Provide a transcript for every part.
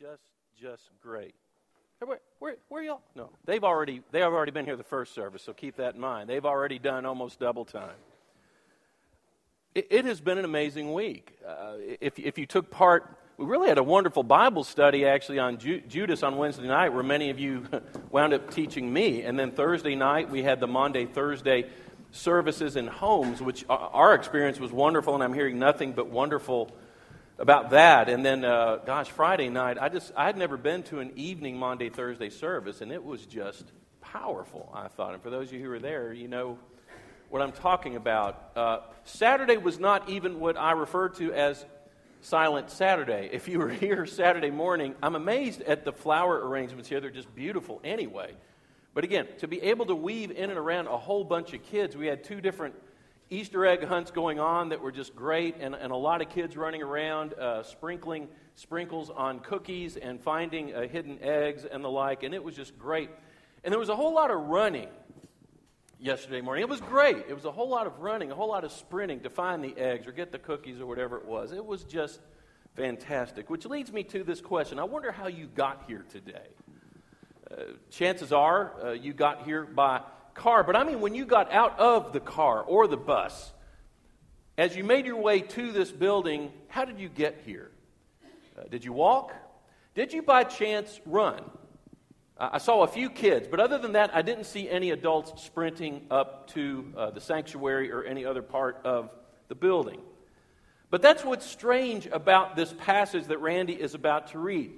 just just great. Where, where, where are y'all? No, they've already they have already been here the first service, so keep that in mind. They've already done almost double time. It, it has been an amazing week. Uh, if if you took part, we really had a wonderful Bible study actually on Ju- Judas on Wednesday night, where many of you wound up teaching me, and then Thursday night we had the Maundy Thursday services in homes, which uh, our experience was wonderful, and I'm hearing nothing but wonderful about that. And then, uh, gosh, Friday night, I just I had never been to an evening Maundy Thursday service, and it was just powerful. I thought, and for those of you who were there, you know what I'm talking about. Uh, Saturday was not even what I refer to as Silent Saturday. If you were here Saturday morning, I'm amazed at the flower arrangements here. They're just beautiful anyway. But again, to be able to weave in and around a whole bunch of kids, we had two different Easter egg hunts going on that were just great, and, and a lot of kids running around uh, sprinkling sprinkles on cookies and finding uh, hidden eggs and the like, and it was just great. And there was a whole lot of running yesterday morning. It was great. It was a whole lot of running, a whole lot of sprinting to find the eggs or get the cookies or whatever it was. It was just fantastic, which leads me to this question. I wonder how you got here today. Uh, chances are uh, you got here by car, but I mean when you got out of the car or the bus, as you made your way to this building, how did you get here? Uh, did you walk? Did you by chance run? I saw a few kids, but other than that, I didn't see any adults sprinting up to uh, the sanctuary or any other part of the building. But that's what's strange about this passage that Randy is about to read.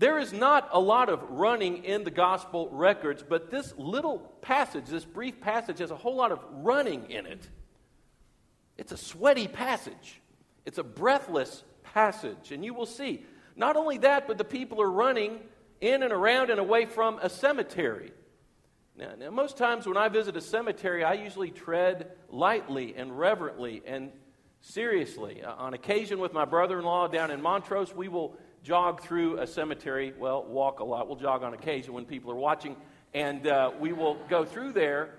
There is not a lot of running in the gospel records, but this little passage, this brief passage, has a whole lot of running in it. It's a sweaty passage, it's a breathless passage. And you will see, not only that, but the people are running in and around and away from a cemetery. Now, now, most times when I visit a cemetery, I usually tread lightly and reverently and seriously. Uh, on occasion, with my brother in law down in Montrose, we will jog through a cemetery. Well, walk a lot. We'll jog on occasion when people are watching. And uh, we will go through there,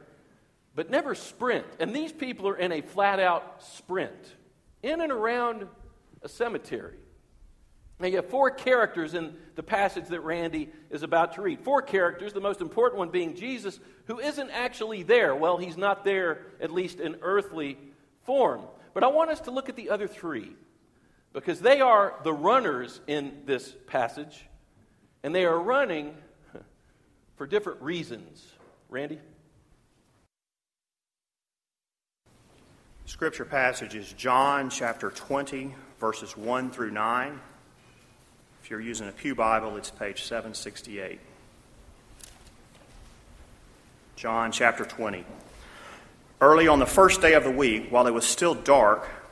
but never sprint. And these people are in a flat out sprint in and around a cemetery. Now, you have four characters in the passage that Randy is about to read. Four characters, the most important one being Jesus, who isn't actually there. Well, he's not there, at least in earthly form. But I want us to look at the other three because they are the runners in this passage, and they are running for different reasons. Randy? Scripture passage is John chapter 20, verses 1 through 9. If you're using a Pew Bible, it's page 768. John chapter 20. Early on the first day of the week, while it was still dark,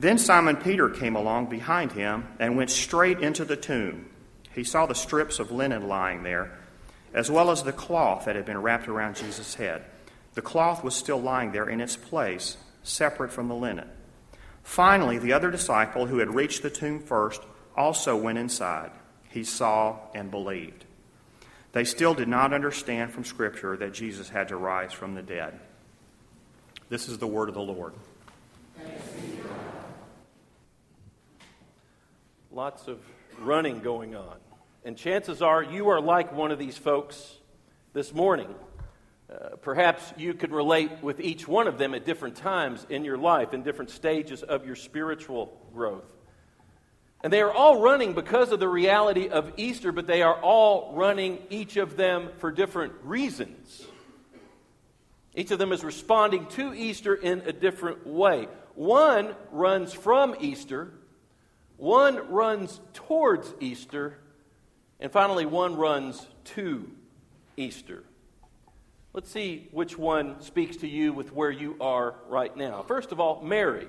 Then Simon Peter came along behind him and went straight into the tomb. He saw the strips of linen lying there, as well as the cloth that had been wrapped around Jesus' head. The cloth was still lying there in its place, separate from the linen. Finally, the other disciple who had reached the tomb first also went inside. He saw and believed. They still did not understand from Scripture that Jesus had to rise from the dead. This is the word of the Lord. Lots of running going on. And chances are you are like one of these folks this morning. Uh, perhaps you could relate with each one of them at different times in your life, in different stages of your spiritual growth. And they are all running because of the reality of Easter, but they are all running, each of them, for different reasons. Each of them is responding to Easter in a different way. One runs from Easter, one runs towards Easter, and finally, one runs to Easter. Let's see which one speaks to you with where you are right now. First of all, Mary,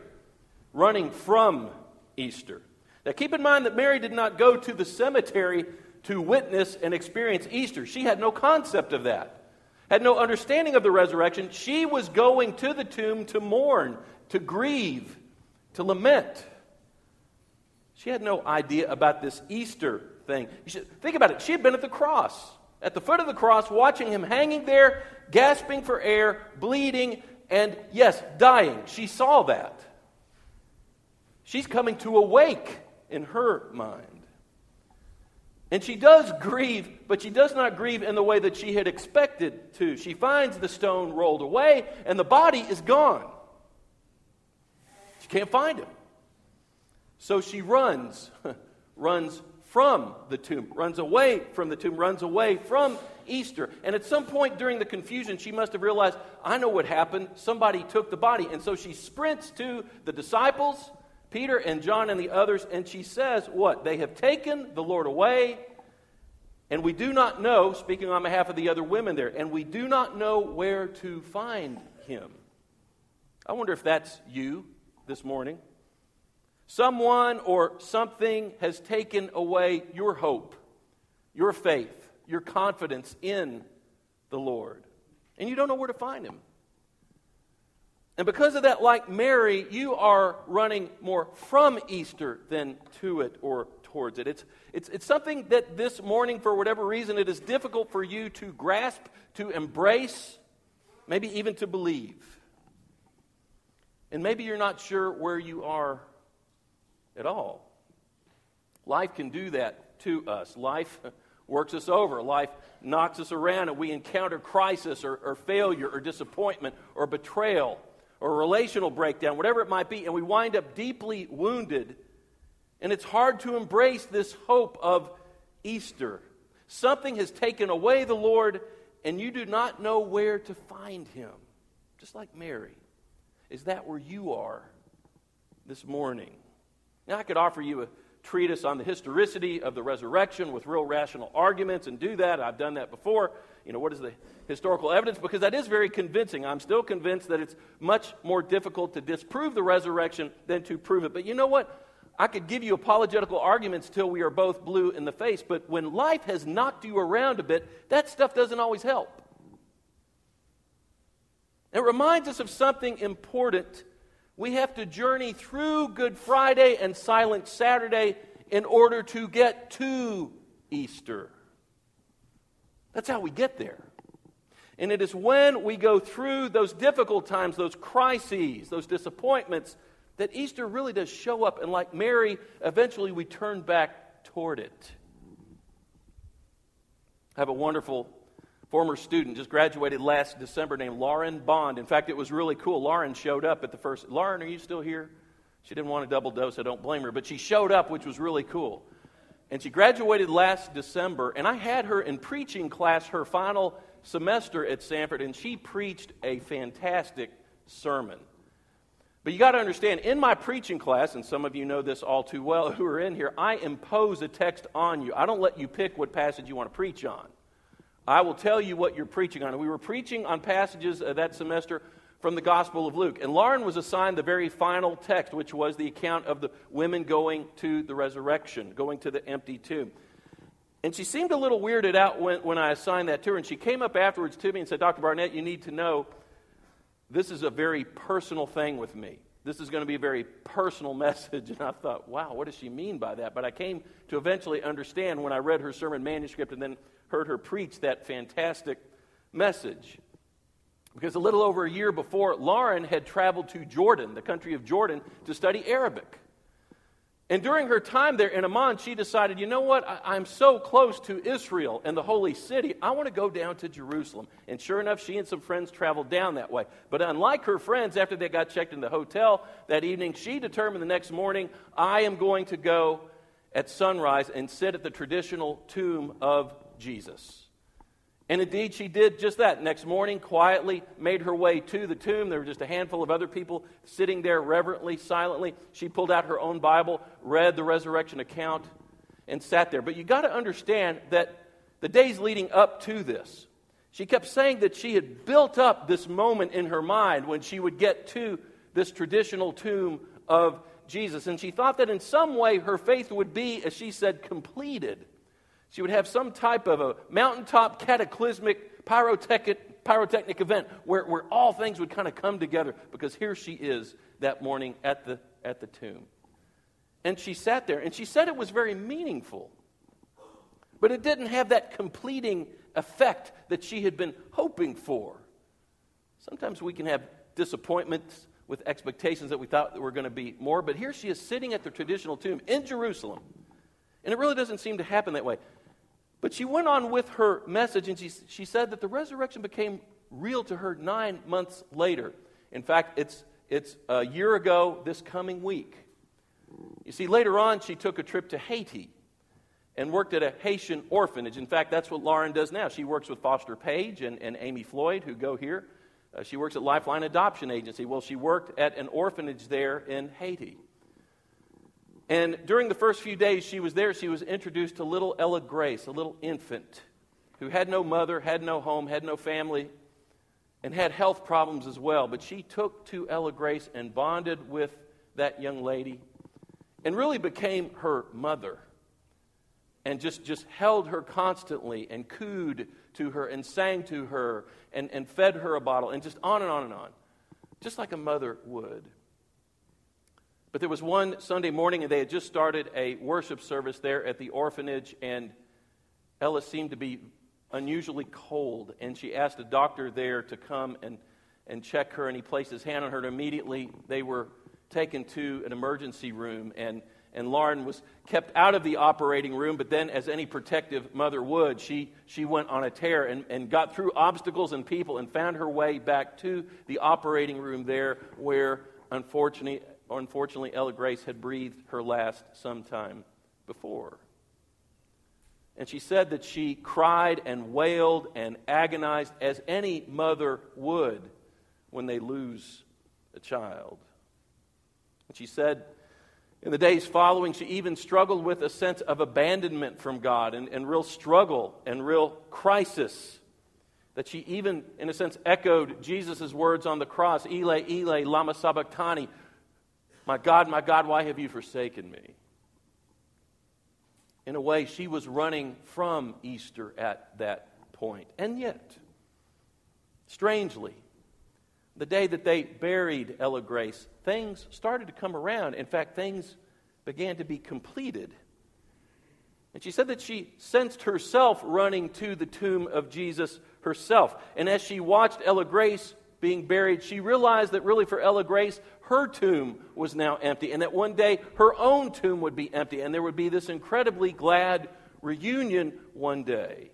running from Easter. Now, keep in mind that Mary did not go to the cemetery to witness and experience Easter. She had no concept of that, had no understanding of the resurrection. She was going to the tomb to mourn, to grieve, to lament. She had no idea about this Easter thing. Should, think about it. She had been at the cross, at the foot of the cross, watching him hanging there, gasping for air, bleeding, and yes, dying. She saw that. She's coming to awake in her mind. And she does grieve, but she does not grieve in the way that she had expected to. She finds the stone rolled away, and the body is gone. She can't find him. So she runs, runs from the tomb, runs away from the tomb, runs away from Easter. And at some point during the confusion, she must have realized, I know what happened. Somebody took the body. And so she sprints to the disciples Peter and John and the others, and she says, What? They have taken the Lord away, and we do not know, speaking on behalf of the other women there, and we do not know where to find him. I wonder if that's you this morning. Someone or something has taken away your hope, your faith, your confidence in the Lord, and you don't know where to find him. And because of that, like Mary, you are running more from Easter than to it or towards it. It's, it's, it's something that this morning, for whatever reason, it is difficult for you to grasp, to embrace, maybe even to believe. And maybe you're not sure where you are at all. Life can do that to us. Life works us over. Life knocks us around, and we encounter crisis or, or failure or disappointment or betrayal or relational breakdown, whatever it might be, and we wind up deeply wounded. And it's hard to embrace this hope of Easter. Something has taken away the Lord, and you do not know where to find him. Just like Mary. Is that where you are this morning? Now, I could offer you a treatise on the historicity of the resurrection with real rational arguments and do that. I've done that before. You know, what is the historical evidence? Because that is very convincing. I'm still convinced that it's much more difficult to disprove the resurrection than to prove it. But you know what? I could give you apologetical arguments till we are both blue in the face, but when life has knocked you around a bit, that stuff doesn't always help. It reminds us of something important. We have to journey through Good Friday and Silent Saturday in order to get to Easter. That's how we get there. And it is when we go through those difficult times, those crises, those disappointments, that Easter really does show up. And like Mary, eventually we turn back toward it. I have a wonderful former student, just graduated last December, named Lauren Bond. In fact, it was really cool. Lauren showed up at the first. Lauren, are you still here? She didn't want a double dose, I don't blame her, but she showed up, which was really cool. And she graduated last December, and I had her in preaching class her final semester at Samford, and she preached a fantastic sermon. But you got to understand, in my preaching class, and some of you know this all too well who are in here, I impose a text on you. I don't let you pick what passage you want to preach on. I will tell you what you're preaching on. We were preaching on passages uh, that semester from the Gospel of Luke. And Lauren was assigned the very final text, which was the account of the women going to the resurrection, going to the empty tomb. And she seemed a little weirded out when, when I assigned that to her. And she came up afterwards to me and said, Dr. Barnett, you need to know this is a very personal thing with me. This is going to be a very personal message. And I thought, wow, what does she mean by that? But I came to eventually understand when I read her sermon manuscript and then heard her preach that fantastic message. Because a little over a year before, Lauren had traveled to Jordan, the country of Jordan, to study Arabic. And during her time there in Amman, she decided, you know what? I, am so close to Israel and the holy city. I want to go down to Jerusalem. And sure enough, she and some friends traveled down that way. But unlike her friends, after they got checked in the hotel that evening, she determined the next morning, I am going to go at sunrise and sit at the traditional tomb of Jesus. And indeed, she did just that. Next morning, quietly made her way to the tomb. There were just a handful of other people sitting there reverently, silently. She pulled out her own Bible, read the resurrection account, and sat there. But you got to understand that the days leading up to this, she kept saying that she had built up this moment in her mind when she would get to this traditional tomb of Jesus. And she thought that in some way her faith would be, as she said, completed She would have some type of a mountaintop cataclysmic pyrotechnic, pyrotechnic event where, where all things would kind of come together because here she is that morning at the, at the tomb. And she sat there, and she said it was very meaningful. But it didn't have that completing effect that she had been hoping for. Sometimes we can have disappointments with expectations that we thought were going to be more, but here she is sitting at the traditional tomb in Jerusalem. And it really doesn't seem to happen that way. But she went on with her message, and she, she said that the resurrection became real to her nine months later. In fact, it's, it's a year ago this coming week. You see, later on, she took a trip to Haiti and worked at a Haitian orphanage. In fact, that's what Lauren does now. She works with Foster Page and, and Amy Floyd, who go here. Uh, she works at Lifeline Adoption Agency. Well, she worked at an orphanage there in Haiti. And during the first few days she was there, she was introduced to little Ella Grace, a little infant who had no mother, had no home, had no family, and had health problems as well. But she took to Ella Grace and bonded with that young lady and really became her mother and just, just held her constantly and cooed to her and sang to her and, and fed her a bottle and just on and on and on, just like a mother would. But there was one Sunday morning, and they had just started a worship service there at the orphanage, and Ella seemed to be unusually cold. And she asked a doctor there to come and, and check her, and he placed his hand on her, and immediately they were taken to an emergency room. And, and Lauren was kept out of the operating room, but then, as any protective mother would, she, she went on a tear and, and got through obstacles and people and found her way back to the operating room there, where unfortunately, unfortunately, Ella Grace had breathed her last sometime before. And she said that she cried and wailed and agonized as any mother would when they lose a child. And she said in the days following, she even struggled with a sense of abandonment from God and, and real struggle and real crisis. That she even, in a sense, echoed Jesus' words on the cross Eli, Eli, Lama Sabachthani, my God, my God, why have you forsaken me? In a way, she was running from Easter at that point. And yet, strangely, the day that they buried Ella Grace, things started to come around. In fact, things began to be completed. And she said that she sensed herself running to the tomb of Jesus herself. And as she watched Ella Grace being buried, she realized that really for Ella Grace, her tomb was now empty, and that one day her own tomb would be empty, and there would be this incredibly glad reunion one day.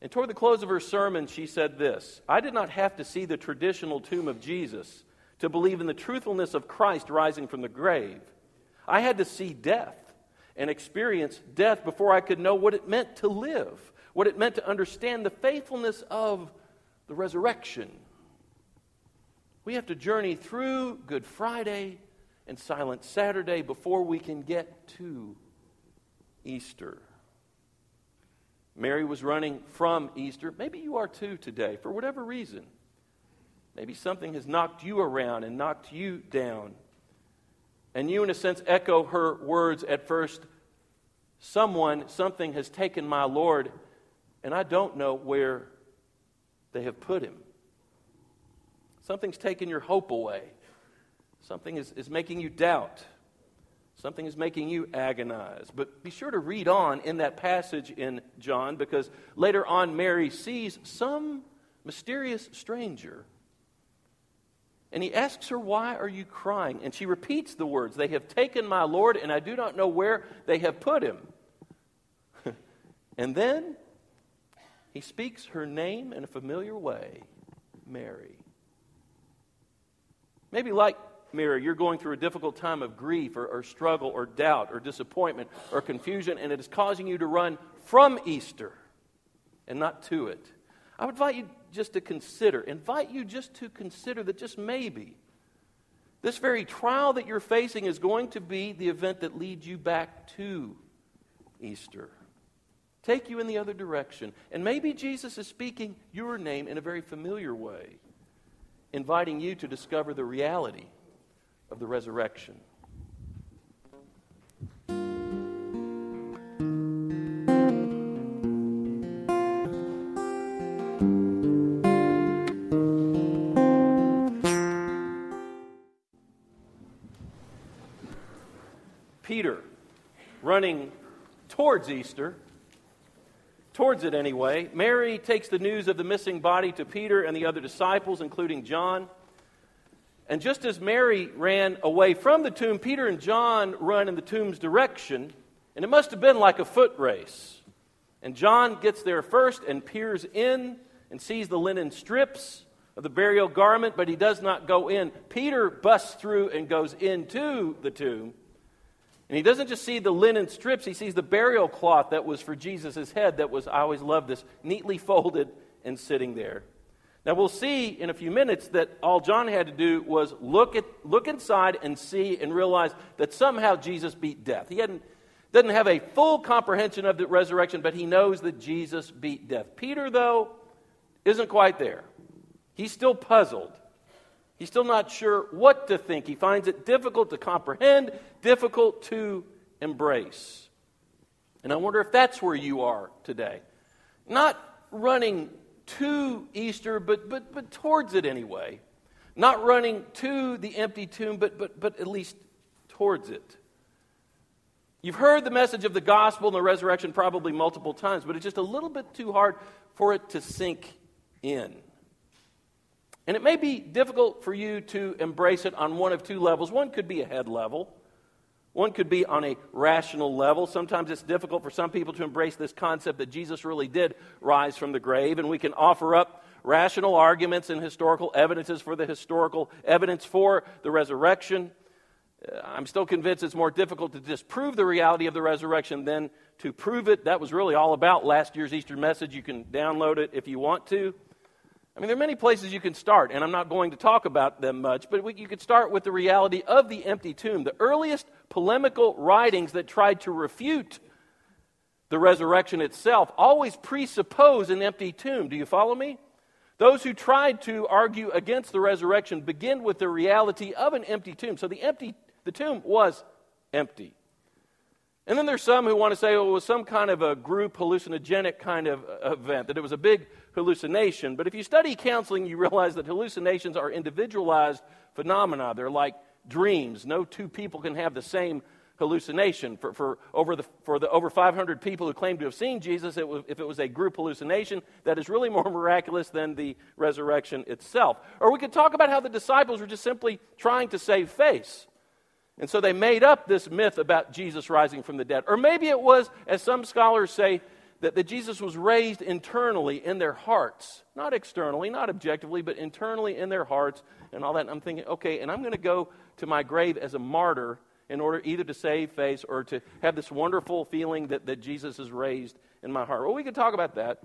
And toward the close of her sermon, she said this I did not have to see the traditional tomb of Jesus to believe in the truthfulness of Christ rising from the grave. I had to see death and experience death before I could know what it meant to live, what it meant to understand the faithfulness of the resurrection. We have to journey through Good Friday and Silent Saturday before we can get to Easter. Mary was running from Easter. Maybe you are too today, for whatever reason. Maybe something has knocked you around and knocked you down. And you, in a sense, echo her words at first Someone, something has taken my Lord, and I don't know where they have put him. Something's taken your hope away. Something is, is making you doubt. Something is making you agonize. But be sure to read on in that passage in John because later on Mary sees some mysterious stranger. And he asks her, Why are you crying? And she repeats the words, They have taken my Lord, and I do not know where they have put him. and then he speaks her name in a familiar way Mary. Maybe like Mary, you're going through a difficult time of grief or, or, struggle or doubt or disappointment or confusion, and it is causing you to run from Easter and not to it. I would invite you just to consider, invite you just to consider that just maybe this very trial that you're facing is going to be the event that leads you back to Easter take you in the other direction. And maybe Jesus is speaking your name in a very familiar way, inviting you to discover the reality of the resurrection. Peter running towards Easter towards it anyway. Mary takes the news of the missing body to Peter and the other disciples, including John. And just as Mary ran away from the tomb, Peter and John run in the tomb's direction, and it must have been like a foot race. And John gets there first and peers in and sees the linen strips of the burial garment, but he does not go in. Peter busts through and goes into the tomb. And he doesn't just see the linen strips, he sees the burial cloth that was for Jesus' head, that was, I always love this, neatly folded and sitting there. Now, we'll see in a few minutes that all John had to do was look, at, look inside and see and realize that somehow Jesus beat death. He hadn't, doesn't have a full comprehension of the resurrection, but he knows that Jesus beat death. Peter, though, isn't quite there. He's still puzzled. He's still not sure what to think. He finds it difficult to comprehend, difficult to embrace. And I wonder if that's where you are today. Not running to Easter, but, but, but towards it anyway. Not running to the empty tomb, but, but, but at least towards it. You've heard the message of the gospel and the resurrection probably multiple times, but it's just a little bit too hard for it to sink in. And it may be difficult for you to embrace it on one of two levels. One could be a head level, one could be on a rational level. Sometimes it's difficult for some people to embrace this concept that Jesus really did rise from the grave, and we can offer up rational arguments and historical evidences for the historical evidence for the resurrection. Uh, I'm still convinced it's more difficult to disprove the reality of the resurrection than to prove it. That was really all about last year's Easter message. You can download it if you want to. I mean, there are many places you can start, and I'm not going to talk about them much, but we, you could start with the reality of the empty tomb. The earliest polemical writings that tried to refute the resurrection itself always presuppose an empty tomb. Do you follow me? Those who tried to argue against the resurrection begin with the reality of an empty tomb. So the empty the tomb was empty. And then there's some who want to say oh, it was some kind of a group hallucinogenic kind of uh, event, that it was a big hallucination. But if you study counseling, you realize that hallucinations are individualized phenomena. They're like dreams. No two people can have the same hallucination. For, for, over, the, for the over 500 people who claim to have seen Jesus, it was, if it was a group hallucination, that is really more miraculous than the resurrection itself. Or we could talk about how the disciples were just simply trying to save face. And so they made up this myth about Jesus rising from the dead. Or maybe it was, as some scholars say, that, that Jesus was raised internally in their hearts. Not externally, not objectively, but internally in their hearts and all that. And I'm thinking, okay, and I'm going to go to my grave as a martyr in order either to save face or to have this wonderful feeling that, that Jesus is raised in my heart. Well, we could talk about that.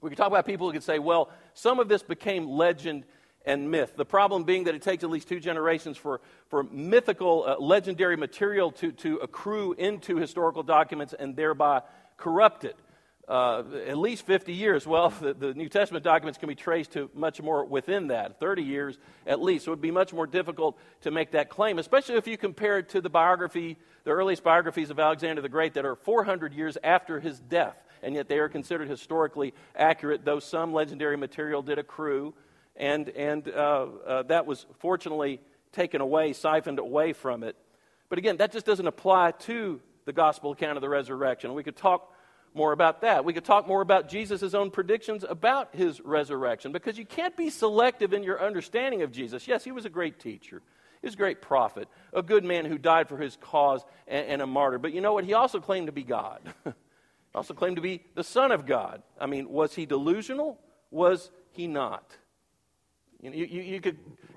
We could talk about people who could say, well, some of this became legend and myth. The problem being that it takes at least two generations for, for mythical, uh, legendary material to, to accrue into historical documents and thereby corrupt it. Uh, at least 50 years. Well, the, the, New Testament documents can be traced to much more within that, 30 years at least. So it would be much more difficult to make that claim, especially if you compare it to the biography, the earliest biographies of Alexander the Great that are 400 years after his death, and yet they are considered historically accurate, though some legendary material did accrue and, and uh, uh, that was fortunately taken away, siphoned away from it. But again, that just doesn't apply to the gospel account of the resurrection. We could talk more about that. We could talk more about Jesus' own predictions about his resurrection because you can't be selective in your understanding of Jesus. Yes, he was a great teacher, he was a great prophet, a good man who died for his cause and, and a martyr. But you know what? He also claimed to be God. he also claimed to be the Son of God. I mean, was he delusional? Was he not? You, know, you, you could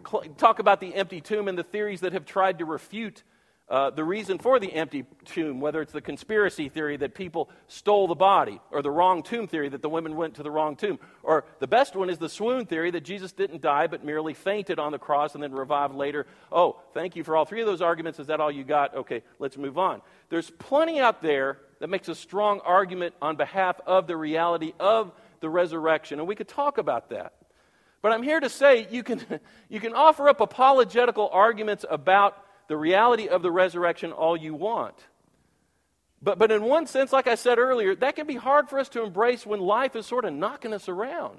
cl- talk about the empty tomb and the theories that have tried to refute uh, the reason for the empty tomb, whether it's the conspiracy theory that people stole the body, or the wrong tomb theory that the women went to the wrong tomb, or the best one is the swoon theory that Jesus didn't die but merely fainted on the cross and then revived later. Oh, thank you for all three of those arguments. Is that all you got? Okay, let's move on. There's plenty out there that makes a strong argument on behalf of the reality of the resurrection, and we could talk about that. But I'm here to say you can, you can offer up apologetical arguments about the reality of the resurrection all you want. But, but in one sense, like I said earlier, that can be hard for us to embrace when life is sort of knocking us around.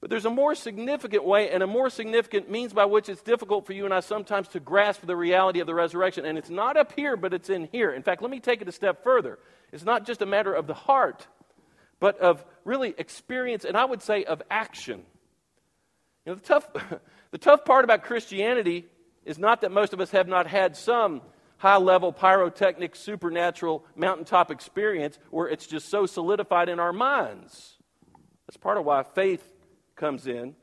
But there's a more significant way and a more significant means by which it's difficult for you and I sometimes to grasp the reality of the resurrection. And it's not up here, but it's in here. In fact, let me take it a step further. It's not just a matter of the heart, but of really experience, and I would say of action. You know, the tough, the tough part about Christianity is not that most of us have not had some high level pyrotechnic, supernatural mountaintop experience where it's just so solidified in our minds. That's part of why faith comes in.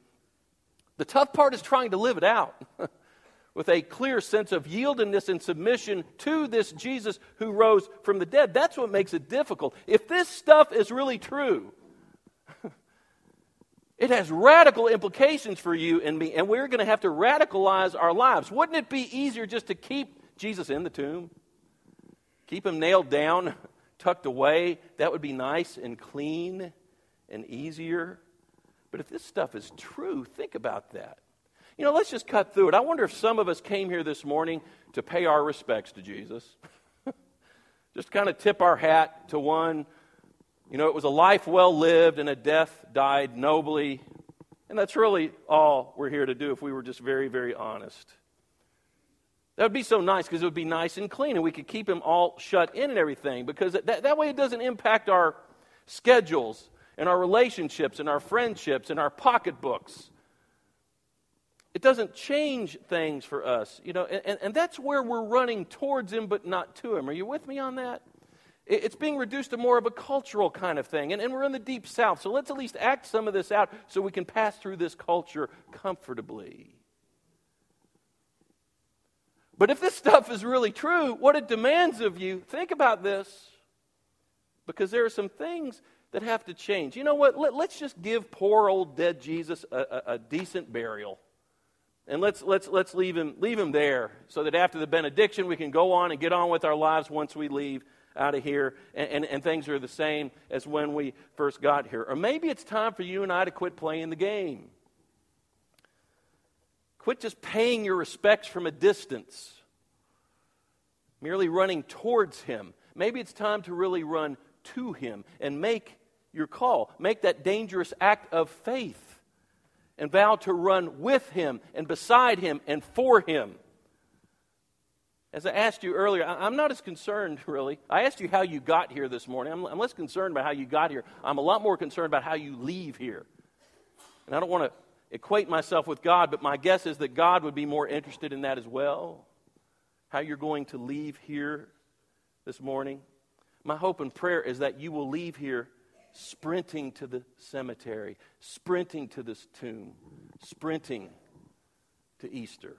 The tough part is trying to live it out with a clear sense of yieldedness and submission to this Jesus who rose from the dead. That's what makes it difficult. If this stuff is really true, it has radical implications for you and me, and we're going to have to radicalize our lives. Wouldn't it be easier just to keep Jesus in the tomb? Keep him nailed down, tucked away? That would be nice and clean and easier. But if this stuff is true, think about that. You know, let's just cut through it. I wonder if some of us came here this morning to pay our respects to Jesus. just kind of tip our hat to one. You know, it was a life well lived and a death died nobly. And that's really all we're here to do if we were just very, very honest. That would be so nice because it would be nice and clean and we could keep them all shut in and everything because that, that way it doesn't impact our schedules and our relationships and our friendships and our pocketbooks. It doesn't change things for us, you know, and, and that's where we're running towards Him but not to Him. Are you with me on that? It's being reduced to more of a cultural kind of thing. And, and we're in the deep south, so let's at least act some of this out so we can pass through this culture comfortably. But if this stuff is really true, what it demands of you, think about this. Because there are some things that have to change. You know what? Let, us just give poor old dead Jesus a, a, a, decent burial. And let's, let's, let's leave, him, leave him there so that after the benediction we can go on and get on with our lives once we leave out of here and, and, and things are the same as when we first got here. Or maybe it's time for you and I to quit playing the game. Quit just paying your respects from a distance, merely running towards Him. Maybe it's time to really run to Him and make your call. Make that dangerous act of faith and vow to run with Him and beside Him and for Him. As I asked you earlier, I'm not as concerned, really. I asked you how you got here this morning. I'm, I'm less concerned about how you got here. I'm a lot more concerned about how you leave here. And I don't want to equate myself with God, but my guess is that God would be more interested in that as well. How you're going to leave here this morning. My hope and prayer is that you will leave here sprinting to the cemetery, sprinting to this tomb, sprinting to Easter.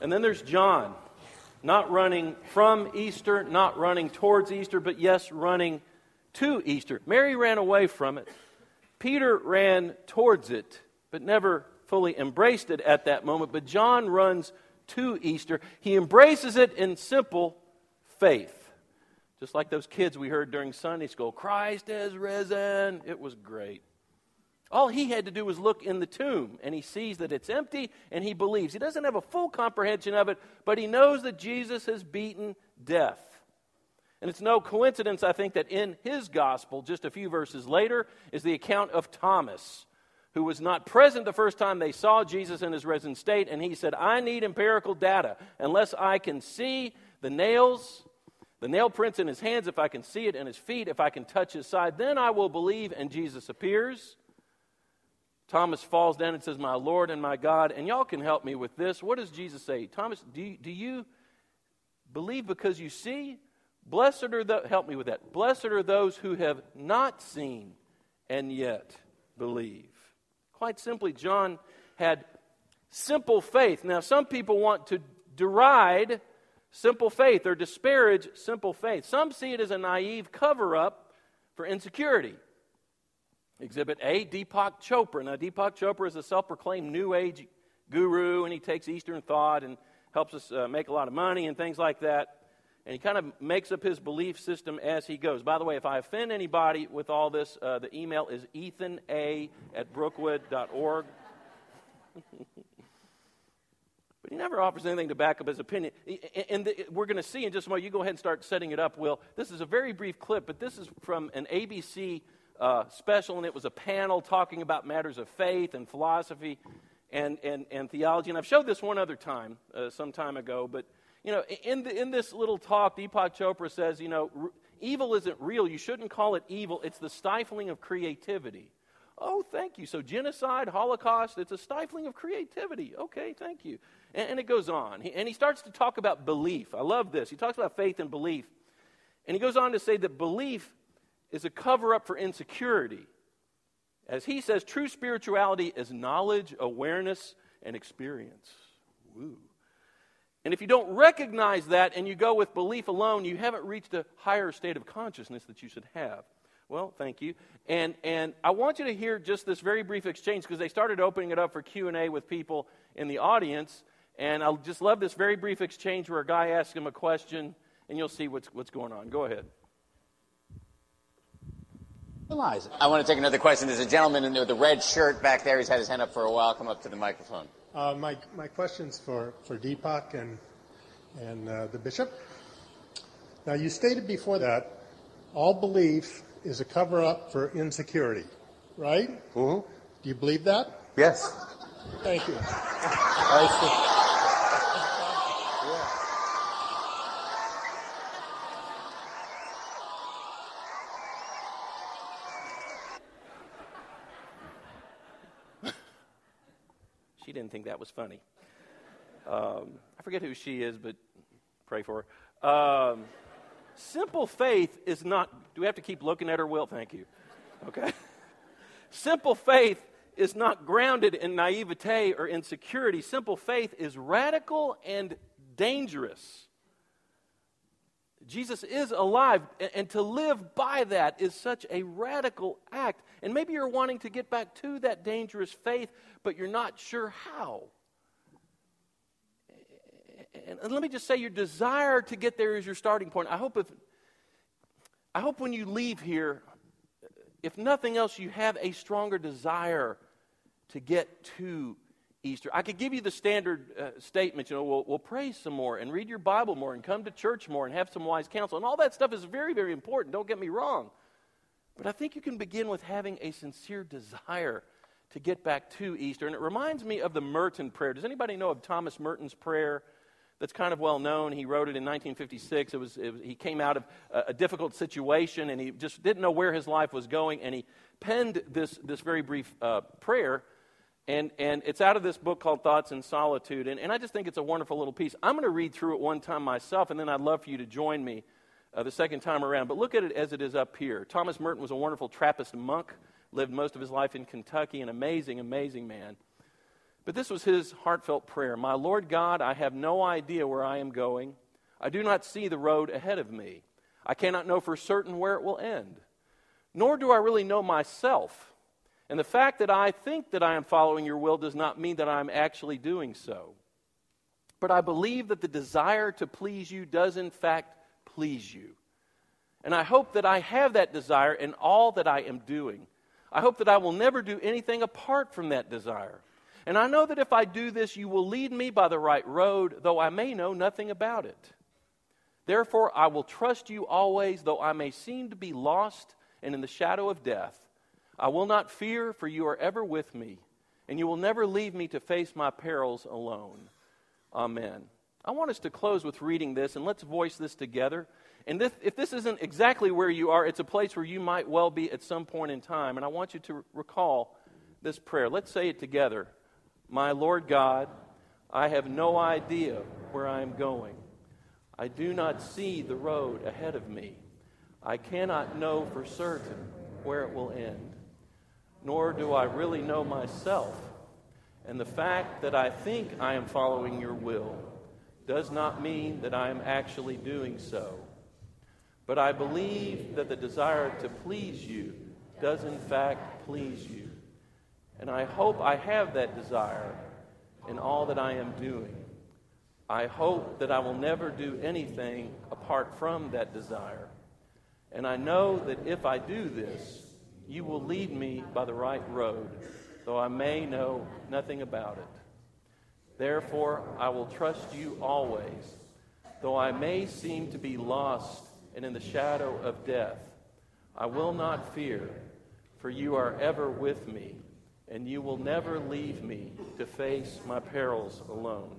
And then there's John. Not running from Easter, not running towards Easter, but yes, running to Easter. Mary ran away from it. Peter ran towards it, but never fully embraced it at that moment. But John runs to Easter. He embraces it in simple faith. Just like those kids we heard during Sunday school Christ has risen. It was great. All he had to do was look in the tomb, and he sees that it's empty, and he believes. He doesn't have a full comprehension of it, but he knows that Jesus has beaten death. And it's no coincidence, I think, that in his gospel, just a few verses later, is the account of Thomas, who was not present the first time they saw Jesus in his risen state, and he said, I need empirical data. Unless I can see the nails, the nail prints in his hands, if I can see it in his feet, if I can touch his side, then I will believe. And Jesus appears. Thomas falls down and says, My Lord and my God. And y'all can help me with this. What does Jesus say? Thomas, do you, do you believe because you see? Blessed are the, help me with that. Blessed are those who have not seen and yet believe. Quite simply, John had simple faith. Now, some people want to deride simple faith or disparage simple faith. Some see it as a naive cover up for insecurity. Exhibit A, Deepak Chopra. Now, Deepak Chopra is a self proclaimed New Age guru, and he takes Eastern thought and helps us uh, make a lot of money and things like that. And he kind of makes up his belief system as he goes. By the way, if I offend anybody with all this, uh, the email is ethana at brookwood.org. but he never offers anything to back up his opinion. And we're going to see in just a moment. You go ahead and start setting it up, Will. This is a very brief clip, but this is from an ABC uh, special, and it was a panel talking about matters of faith and philosophy and, and, and theology. And I've showed this one other time, uh, some time ago, but you know, in, the, in this little talk, Deepak Chopra says, you know, r- evil isn't real. You shouldn't call it evil. It's the stifling of creativity. Oh, thank you. So, genocide, Holocaust, it's a stifling of creativity. Okay, thank you. And, and it goes on. He, and he starts to talk about belief. I love this. He talks about faith and belief. And he goes on to say that belief is a cover up for insecurity. As he says, true spirituality is knowledge, awareness, and experience. Woo. And if you don't recognize that and you go with belief alone, you haven't reached a higher state of consciousness that you should have. Well, thank you. And, and I want you to hear just this very brief exchange because they started opening it up for Q&A with people in the audience. And I just love this very brief exchange where a guy asks him a question, and you'll see what's, what's going on. Go ahead. I want to take another question. There's a gentleman in the red shirt back there. He's had his hand up for a while. Come up to the microphone. Uh, my, my question's for, for Deepak and, and uh, the bishop. Now, you stated before that all belief is a cover up for insecurity, right? Mm-hmm. Do you believe that? Yes. Thank you. She didn't think that was funny. Um, I forget who she is, but pray for her. Um, simple faith is not. Do we have to keep looking at her, Will? Thank you. Okay. simple faith is not grounded in naivete or insecurity. Simple faith is radical and dangerous. Jesus is alive, and to live by that is such a radical act. And maybe you're wanting to get back to that dangerous faith, but you're not sure how. And let me just say, your desire to get there is your starting point. I hope if, I hope when you leave here, if nothing else, you have a stronger desire to get to Easter. I could give you the standard uh, statement, you know, we'll, we'll pray some more and read your Bible more and come to church more and have some wise counsel. And all that stuff is very, very important. Don't get me wrong. But I think you can begin with having a sincere desire to get back to Easter. And it reminds me of the Merton prayer. Does anybody know of Thomas Merton's prayer? That's kind of well known. He wrote it in 1956. It was, it was he came out of a, a difficult situation and he just didn't know where his life was going. And he penned this, this very brief uh, prayer and, and it's out of this book called Thoughts in Solitude. And, and I just think it's a wonderful little piece. I'm going to read through it one time myself, and then I'd love for you to join me uh, the second time around. But look at it as it is up here. Thomas Merton was a wonderful Trappist monk, lived most of his life in Kentucky, an amazing, amazing man. But this was his heartfelt prayer My Lord God, I have no idea where I am going. I do not see the road ahead of me. I cannot know for certain where it will end. Nor do I really know myself. And the fact that I think that I am following your will does not mean that I'm actually doing so. But I believe that the desire to please you does, in fact, please you. And I hope that I have that desire in all that I am doing. I hope that I will never do anything apart from that desire. And I know that if I do this, you will lead me by the right road, though I may know nothing about it. Therefore, I will trust you always, though I may seem to be lost and in the shadow of death. I will not fear, for you are ever with me, and you will never leave me to face my perils alone. Amen. I want us to close with reading this, and let's voice this together. And this, if this isn't exactly where you are, it's a place where you might well be at some point in time. And I want you to recall this prayer. Let's say it together. My Lord God, I have no idea where I am going. I do not see the road ahead of me. I cannot know for certain where it will end nor do I really know myself. And the fact that I think I am following your will does not mean that I am actually doing so. But I believe that the desire to please you does in fact please you. And I hope I have that desire in all that I am doing. I hope that I will never do anything apart from that desire. And I know that if I do this, you will lead me by the right road, though I may know nothing about it. Therefore, I will trust you always, though I may seem to be lost and in the shadow of death. I will not fear, for you are ever with me, and you will never leave me to face my perils alone.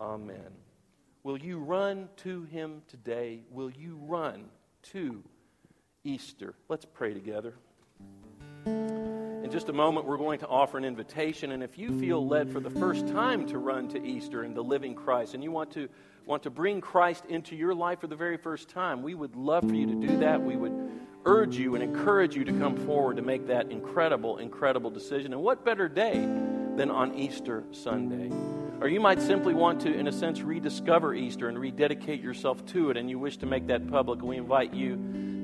Amen. Will you run to him today? Will you run to Easter? Let's pray together. In just a moment, we're going to offer an invitation, and if you feel led for the first time to run to Easter and the living Christ, and you want to want to bring Christ into your life for the very first time, we would love for you to do that. We would urge you and encourage you to come forward to make that incredible, incredible decision. And what better day than on Easter Sunday? Or you might simply want to, in a sense, rediscover Easter and rededicate yourself to it, and you wish to make that public. We invite you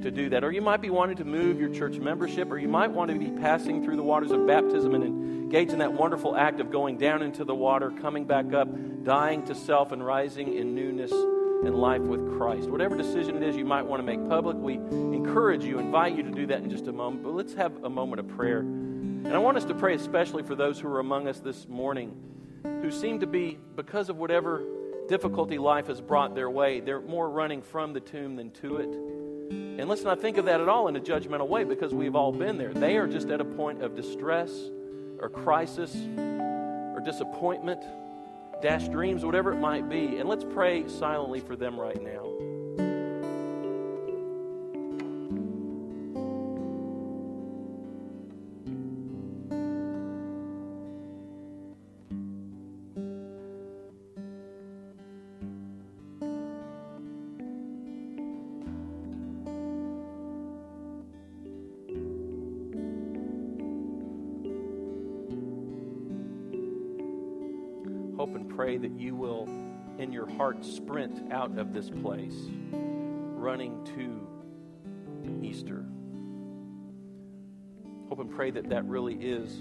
to do that. Or you might be wanting to move your church membership, or you might want to be passing through the waters of baptism and engage in that wonderful act of going down into the water, coming back up, dying to self, and rising in newness and life with Christ. Whatever decision it is you might want to make public, we encourage you, invite you to do that in just a moment. But let's have a moment of prayer. And I want us to pray especially for those who are among us this morning who seem to be, because of whatever difficulty life has brought their way, they're more running from the tomb than to it. And let's not think of that at all in a judgmental way because we've all been there. They are just at a point of distress or crisis or disappointment, dashed dreams, whatever it might be. And let's pray silently for them right now. And pray that you will, in your heart, sprint out of this place, running to Easter. Hope and pray that that really is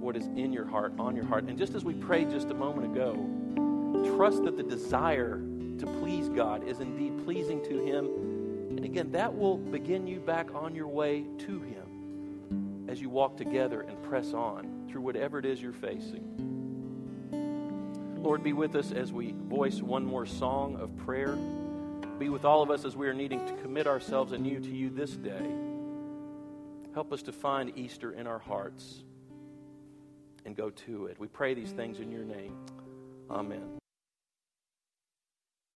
what is in your heart, on your heart. And just as we prayed just a moment ago, trust that the desire to please God is indeed pleasing to Him. And again, that will begin you back on your way to Him as you walk together and press on through whatever it is you're facing. Lord, be with us as we voice one more song of prayer. Be with all of us as we are needing to commit ourselves anew to you this day. Help us to find Easter in our hearts and go to it. We pray these things in your name. Amen.